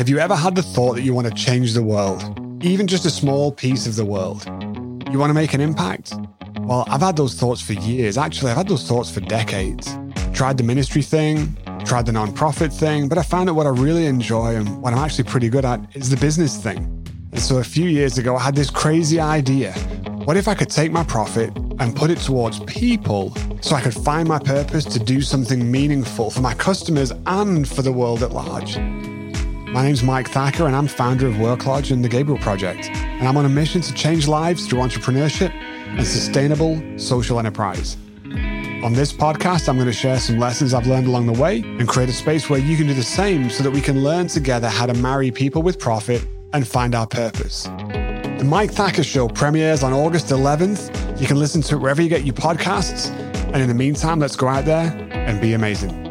Have you ever had the thought that you want to change the world, even just a small piece of the world? You want to make an impact? Well, I've had those thoughts for years. Actually, I've had those thoughts for decades. Tried the ministry thing, tried the nonprofit thing, but I found that what I really enjoy and what I'm actually pretty good at is the business thing. And so a few years ago, I had this crazy idea. What if I could take my profit and put it towards people so I could find my purpose to do something meaningful for my customers and for the world at large? My name's Mike Thacker, and I'm founder of WorkLodge and the Gabriel Project. And I'm on a mission to change lives through entrepreneurship and sustainable social enterprise. On this podcast, I'm going to share some lessons I've learned along the way and create a space where you can do the same so that we can learn together how to marry people with profit and find our purpose. The Mike Thacker Show premieres on August 11th. You can listen to it wherever you get your podcasts. And in the meantime, let's go out there and be amazing.